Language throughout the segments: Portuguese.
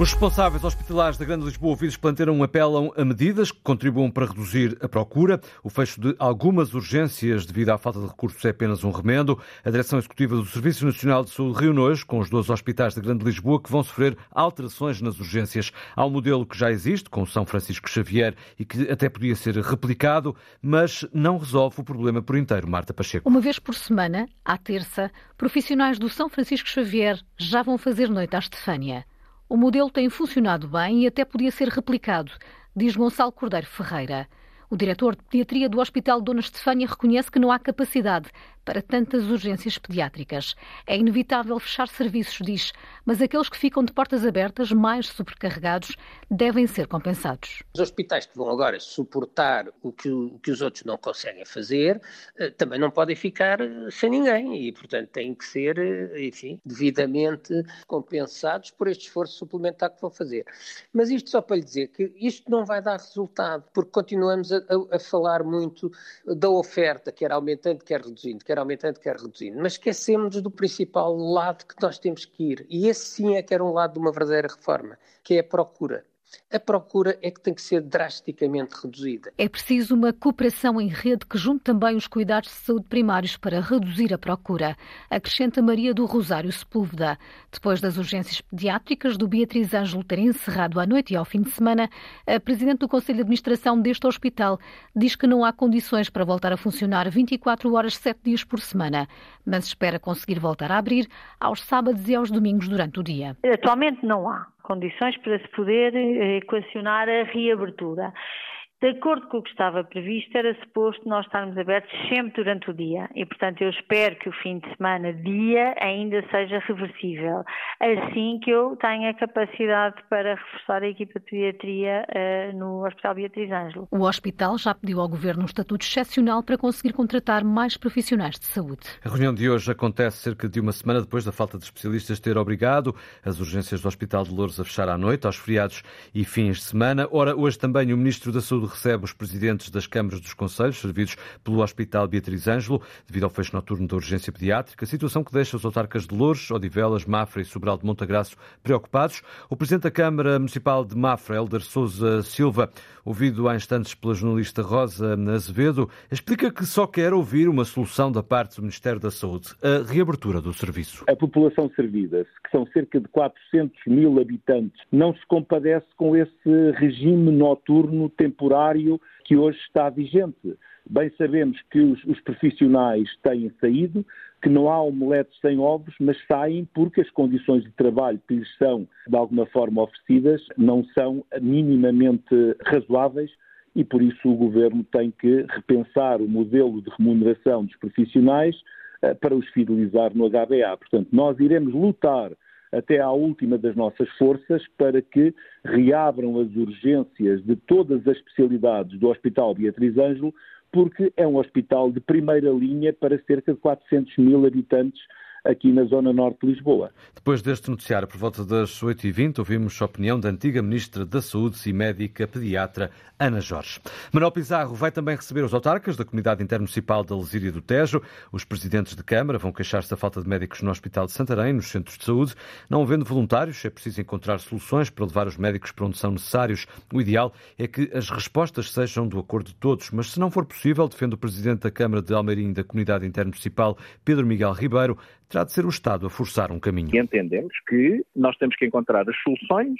Os responsáveis hospitalares da Grande Lisboa plantearam um apelo a medidas que contribuam para reduzir a procura. O fecho de algumas urgências devido à falta de recursos é apenas um remendo. A Direção Executiva do Serviço Nacional de Saúde reúne hoje com os 12 hospitais da Grande Lisboa que vão sofrer alterações nas urgências. Há um modelo que já existe, com São Francisco Xavier, e que até podia ser replicado, mas não resolve o problema por inteiro. Marta Pacheco. Uma vez por semana, à terça, profissionais do São Francisco Xavier já vão fazer noite à Estefânia. O modelo tem funcionado bem e até podia ser replicado, diz Gonçalo Cordeiro Ferreira. O diretor de pediatria do Hospital Dona Estefânia reconhece que não há capacidade para tantas urgências pediátricas. É inevitável fechar serviços, diz, mas aqueles que ficam de portas abertas, mais sobrecarregados, devem ser compensados. Os hospitais que vão agora suportar o que, o que os outros não conseguem fazer, eh, também não podem ficar eh, sem ninguém e, portanto, têm que ser, eh, enfim, devidamente compensados por este esforço suplementar que vão fazer. Mas isto só para lhe dizer que isto não vai dar resultado, porque continuamos a, a, a falar muito da oferta, quer aumentando, quer reduzindo, quer aumentando, quer reduzindo, mas esquecemos do principal lado que nós temos que ir. E esse sim é que era um lado de uma verdadeira reforma, que é a procura a procura é que tem que ser drasticamente reduzida. É preciso uma cooperação em rede que junte também os cuidados de saúde primários para reduzir a procura, acrescenta Maria do Rosário Sepúlveda. Depois das urgências pediátricas do Beatriz Ângelo ter encerrado à noite e ao fim de semana, a Presidente do Conselho de Administração deste hospital diz que não há condições para voltar a funcionar 24 horas, 7 dias por semana, mas espera conseguir voltar a abrir aos sábados e aos domingos durante o dia. Atualmente não há condições para se poder eh, equacionar a reabertura. De acordo com o que estava previsto, era suposto nós estarmos abertos sempre durante o dia e, portanto, eu espero que o fim de semana, dia, ainda seja reversível, assim que eu tenha capacidade para reforçar a equipa de pediatria uh, no Hospital Beatriz Ângelo. O hospital já pediu ao Governo um estatuto excepcional para conseguir contratar mais profissionais de saúde. A reunião de hoje acontece cerca de uma semana depois da falta de especialistas ter obrigado as urgências do Hospital de Louros a fechar à noite, aos feriados e fins de semana. Ora, hoje também o Ministro da Saúde recebe os presidentes das câmaras dos conselhos servidos pelo Hospital Beatriz Ângelo, devido ao fecho noturno da urgência pediátrica, situação que deixa os autarcas de Louros, Odivelas, Mafra e Sobral de Montagraço preocupados. O presidente da Câmara Municipal de Mafra, Helder Souza Silva, ouvido há instantes pela jornalista Rosa Azevedo, explica que só quer ouvir uma solução da parte do Ministério da Saúde, a reabertura do serviço. A população servida, que são cerca de 400 mil habitantes, não se compadece com esse regime noturno temporário que hoje está vigente. Bem sabemos que os, os, profissionais têm saído, que não há omeletes sem ovos, mas saem porque as condições de trabalho que lhes são, de alguma forma, oferecidas não são minimamente razoáveis e por isso o Governo tem que repensar o modelo de remuneração dos profissionais uh, para os fidelizar no HBA. Portanto, nós iremos lutar até à última das nossas forças para que reabram as urgências de todas as especialidades do Hospital Beatriz Ângelo, porque é um hospital de primeira linha para cerca de 400 mil habitantes aqui na zona norte de Lisboa. Depois deste noticiário, por volta das 8h20, ouvimos a opinião da antiga Ministra da Saúde e médica pediatra Ana Jorge. Manuel Pizarro vai também receber os autarcas da Comunidade Intermunicipal da Lesíria do Tejo. Os presidentes de Câmara vão queixar-se da falta de médicos no Hospital de Santarém, nos centros de saúde. Não havendo voluntários, é preciso encontrar soluções para levar os médicos para onde são necessários. O ideal é que as respostas sejam do acordo de todos, mas se não for possível, defende o presidente da Câmara de Almeirim da Comunidade Intermunicipal, Pedro Miguel Ribeiro, de ser o Estado a forçar um caminho. Entendemos que nós temos que encontrar as soluções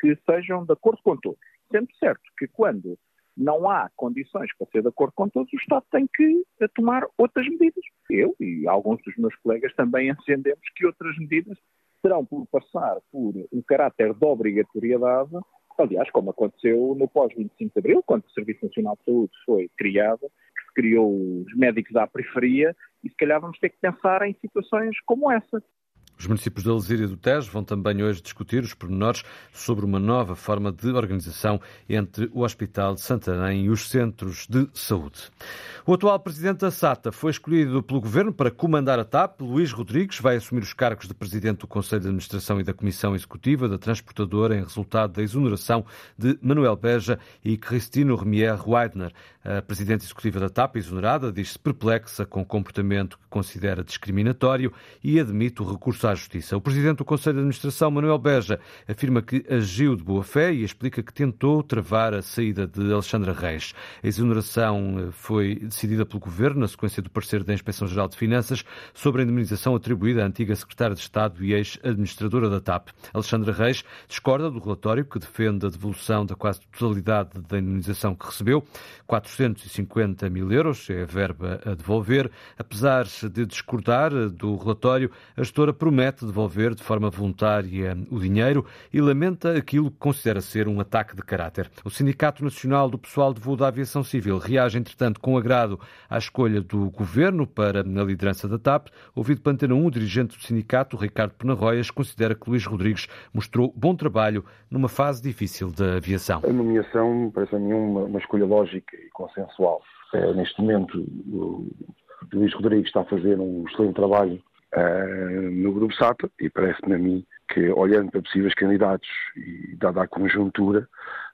que sejam de acordo com todos. Sendo certo que quando não há condições para ser de acordo com todos, o Estado tem que tomar outras medidas. Eu e alguns dos meus colegas também entendemos que outras medidas terão por passar por um caráter de obrigatoriedade, aliás, como aconteceu no pós-25 de Abril, quando o Serviço Nacional de Saúde foi criado, que se criou os médicos à periferia, e se calhar vamos ter que pensar em situações como essa. Os municípios da Lesíria e do Tejo vão também hoje discutir os pormenores sobre uma nova forma de organização entre o Hospital de Santarém e os centros de saúde. O atual presidente da SATA foi escolhido pelo governo para comandar a TAP. Luís Rodrigues vai assumir os cargos de presidente do Conselho de Administração e da Comissão Executiva da Transportadora em resultado da exoneração de Manuel Beja e Cristino Remier Weidner. A presidente executiva da TAP, exonerada, diz-se perplexa com o comportamento que considera discriminatório e admite o recurso à à Justiça. O presidente do Conselho de Administração, Manuel Beja, afirma que agiu de boa fé e explica que tentou travar a saída de Alexandra Reis. A exoneração eh, foi decidida pelo Governo na sequência do parecer da Inspeção-Geral de Finanças sobre a indemnização atribuída à antiga secretária de Estado e ex-administradora da TAP. Alexandra Reis discorda do relatório que defende a devolução da quase totalidade da indemnização que recebeu, 450 mil euros, é a verba a devolver. Apesar de discordar do relatório, a gestora promete devolver de forma voluntária o dinheiro e lamenta aquilo que considera ser um ataque de caráter. O Sindicato Nacional do Pessoal de Voo da Aviação Civil reage, entretanto, com agrado à escolha do governo para a liderança da TAP. Ouvido pela Antena 1, o dirigente do sindicato, Ricardo Penarroias, considera que Luís Rodrigues mostrou bom trabalho numa fase difícil da aviação. A nomeação parece a mim uma, uma escolha lógica e consensual. É, neste momento, o Luís Rodrigues está a fazer um excelente trabalho uh, no Grupo SATA e parece-me a mim que, olhando para possíveis candidatos e dada a conjuntura,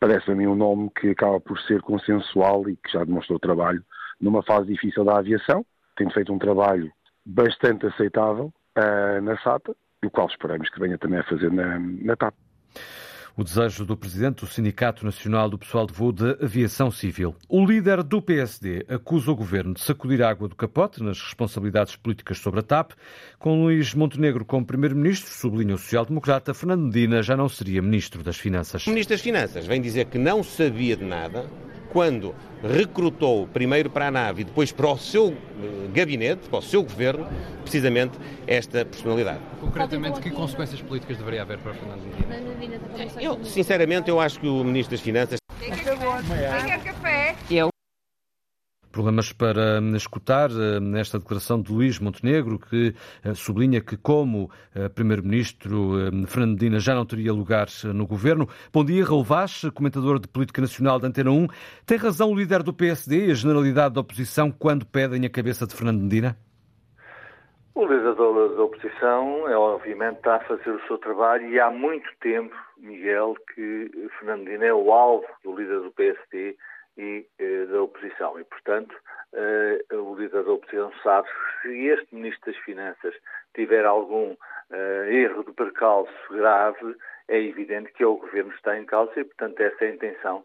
parece a mim um nome que acaba por ser consensual e que já demonstrou trabalho numa fase difícil da aviação, tem feito um trabalho bastante aceitável uh, na SATA, o qual esperamos que venha também a fazer na, na TAP o desejo do presidente do Sindicato Nacional do Pessoal de Voo de Aviação Civil. O líder do PSD acusa o governo de sacudir a água do capote nas responsabilidades políticas sobre a TAP. Com Luís Montenegro como primeiro-ministro, sublinha o social-democrata, Fernando Medina já não seria ministro das Finanças. O ministro das Finanças vem dizer que não sabia de nada quando recrutou primeiro para a nave e depois para o seu eh, gabinete, para o seu governo, precisamente esta personalidade. Concretamente, que consequências políticas deveria haver para Fernando Medina? Eu, sinceramente, eu acho que o Ministro das Finanças... Problemas para hum, escutar hum, nesta declaração de Luís Montenegro, que hum, sublinha que, como Primeiro-Ministro, Fernando Medina já não teria lugar no governo. Bom dia, Raul Vaz, comentador de Política Nacional da Antena 1. Tem razão o líder do PSD e a generalidade da oposição quando pedem a cabeça de Fernando Medina? O líder da oposição, é, obviamente, está a fazer o seu trabalho e há muito tempo, Miguel, que Fernando Medina é o alvo do líder do PSD e eh, da oposição. E, portanto, eh, o líder da oposição sabe se este Ministro das Finanças tiver algum eh, erro de percalço grave, é evidente que é o Governo que está em causa e, portanto, essa é a intenção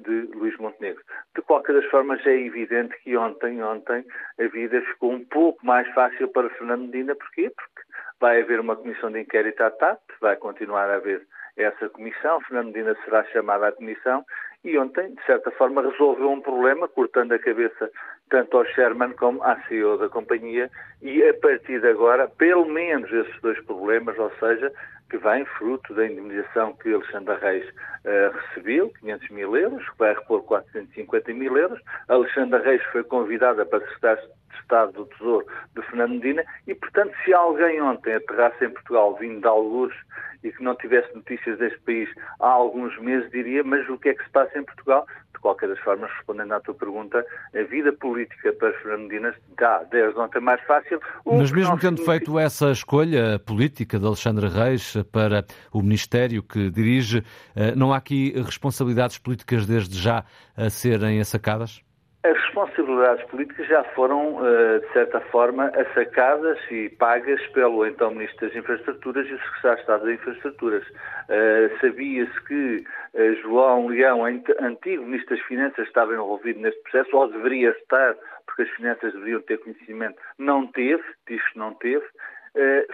de Luís Montenegro. De qualquer das formas, é evidente que ontem, ontem, a vida ficou um pouco mais fácil para Fernando Medina. Porquê? Porque vai haver uma comissão de inquérito à TAP, vai continuar a haver essa comissão, Fernando Medina será chamado à comissão e ontem, de certa forma, resolveu um problema, cortando a cabeça tanto ao Sherman como à CEO da companhia e, a partir de agora, pelo menos esses dois problemas, ou seja, que vem fruto da indemnização que Alexandre Reis uh, recebeu, 500 mil euros, que vai repor 450 mil euros. Alexandre Reis foi convidada para secretário de Estado do Tesouro de Fernando Medina e, portanto, se alguém ontem aterrasse em Portugal vindo de algures e que não tivesse notícias deste país há alguns meses, diria, mas o que é que se passa em Portugal? De qualquer das formas, respondendo à tua pergunta, a vida política para Fernando Medina está desde ontem mais fácil. Mas mesmo tendo feito essa escolha política de Alexandre Reis para o Ministério que dirige, eh, não há aqui responsabilidades políticas desde já a serem assacadas? As responsabilidades políticas já foram, eh, de certa forma, assacadas e pagas pelo então Ministro das Infraestruturas e Secretário de Estado das Infraestruturas. Eh, sabia-se que eh, João Leão, antigo Ministro das Finanças, estava envolvido neste processo, ou deveria estar, porque as finanças deveriam ter conhecimento. Não teve, diz que não teve.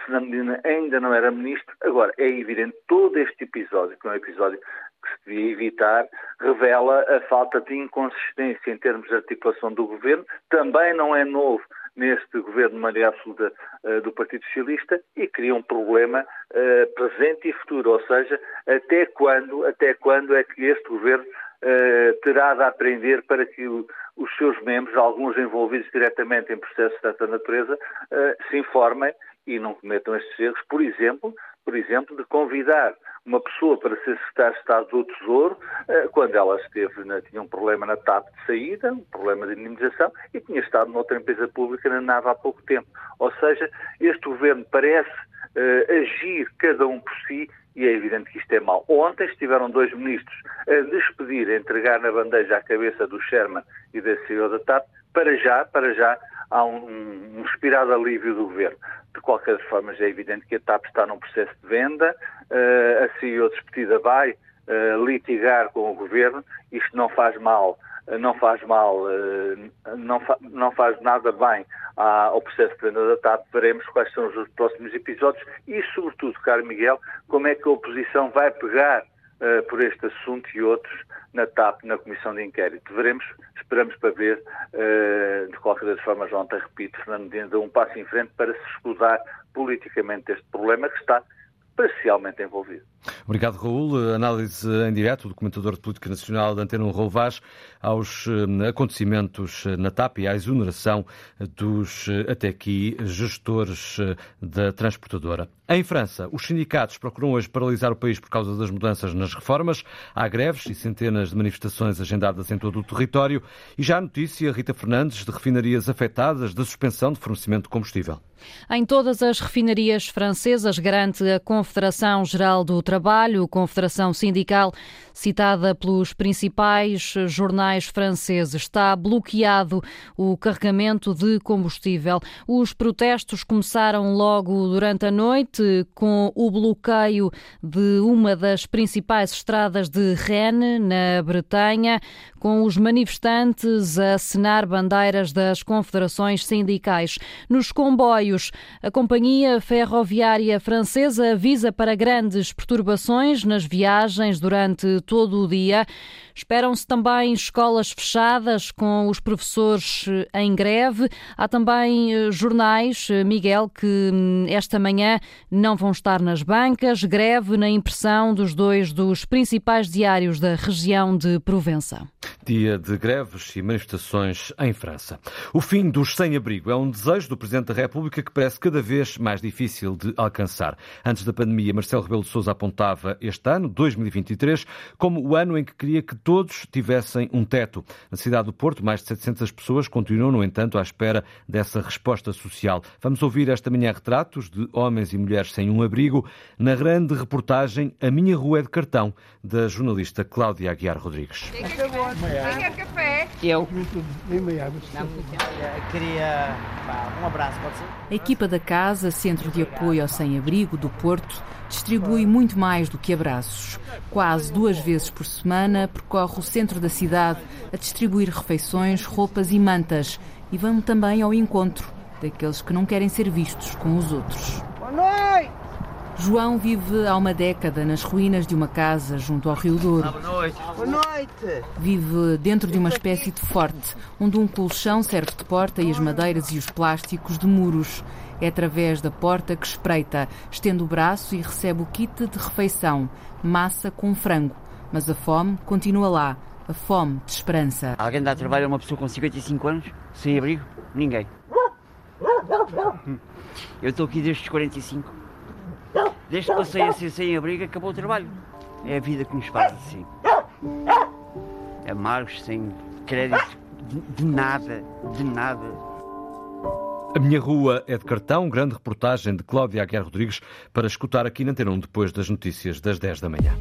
Fernando Medina ainda não era ministro. Agora, é evidente, todo este episódio, que é um episódio que se devia evitar, revela a falta de inconsistência em termos de articulação do governo. Também não é novo neste governo de maioria absoluta uh, do Partido Socialista e cria um problema uh, presente e futuro, ou seja, até quando, até quando é que este governo uh, terá de aprender para que o, os seus membros, alguns envolvidos diretamente em processos desta natureza, se informem e não cometam estes erros, por exemplo, por exemplo, de convidar uma pessoa para ser secretário de Estado do Tesouro, eh, quando ela esteve, na, tinha um problema na TAP de saída, um problema de indemnização, e tinha estado noutra empresa pública na NAV há pouco tempo. Ou seja, este governo parece uh, agir cada um por si e é evidente que isto é mau. Ontem estiveram dois ministros a despedir, a entregar na bandeja a cabeça do Sherman e da CEO da TAP, para já, para já, há um, um inspirado alívio do governo. De qualquer forma, já é evidente que a TAP está num processo de venda, uh, a CEO despedida vai uh, litigar com o governo, isto não faz mal, não faz mal, não, fa não faz nada bem ao processo de venda da TAP, veremos quais são os próximos episódios e, sobretudo, caro Miguel, como é que a oposição vai pegar uh, por este assunto e outros na TAP, na Comissão de Inquérito. Veremos, esperamos para ver, uh, de qualquer das formas, ontem, repito, Fernando Medina deu um passo em frente para se escudar politicamente deste problema que está parcialmente envolvido. Obrigado, Raul. Análise em direto do comentador de política nacional de Antena Raul Vaz aos eh, acontecimentos na TAP e à exoneração dos, até aqui, gestores da transportadora. Em França, os sindicatos procuram hoje paralisar o país por causa das mudanças nas reformas. Há greves e centenas de manifestações agendadas em todo o território. E já há notícia, Rita Fernandes, de refinarias afetadas da suspensão de fornecimento de combustível. Em todas as refinarias francesas, garante a Confederação Geral do Trabalho, Confederação Sindical, citada pelos principais jornais franceses. Está bloqueado o carregamento de combustível. Os protestos começaram logo durante a noite com o bloqueio de uma das principais estradas de Rennes, na Bretanha, com os manifestantes a assinar bandeiras das confederações sindicais. Nos comboios, a Companhia Ferroviária Francesa avisa para grandes perturbações nas viagens durante todo o dia. Esperam-se também escolas fechadas com os professores eh, em greve. Há também eh, jornais, eh, Miguel, que hum, esta manhã não vão estar nas bancas. Greve na impressão dos dois dos principais diários da região de Provença. Dia de greves e manifestações em França. O fim dos sem-abrigo é um desejo do Presidente da República que parece cada vez mais difícil de alcançar. Antes da pandemia, Marcelo Rebelo de Sousa apontava este ano, 2023, como o ano em que queria que todos tivessem um teto. Na cidade do Porto, mais de 700 pessoas continuam, no entanto, à espera dessa resposta social. Vamos ouvir esta manhã retratos de homens e mulheres sem um abrigo na grande reportagem A Minha Rua é de Cartão, da jornalista Cláudia Aguiar Rodrigues. Quer café? Eu. Não, queria um abraço, pode ser? A equipa da Casa, Centro de Apoio ao Sem-Abrigo do Porto, distribui muito mais do que abraços. Quase duas vezes por semana percorre o centro da cidade a distribuir refeições, roupas e mantas e vão também ao encontro daqueles que não querem ser vistos com os outros. Boa noite! João vive há uma década nas ruínas de uma casa junto ao Rio Douro. Boa noite. Boa noite. Vive dentro de uma espécie de forte, onde um colchão serve de porta e as madeiras e os plásticos de muros. É através da porta que espreita, estende o braço e recebe o kit de refeição, massa com frango. Mas a fome continua lá, a fome de esperança. Alguém dá trabalho a uma pessoa com 55 anos, sem abrigo? Ninguém. Eu estou aqui desde os 45. Desde que passei a ser sem abrigo, acabou o trabalho. É a vida que nos faz assim. Amargos, sem crédito, de, nada, de nada. A minha rua é de cartão, grande reportagem de Cláudia Aguiar Rodrigues para escutar aqui na Antena depois das notícias das 10 da manhã.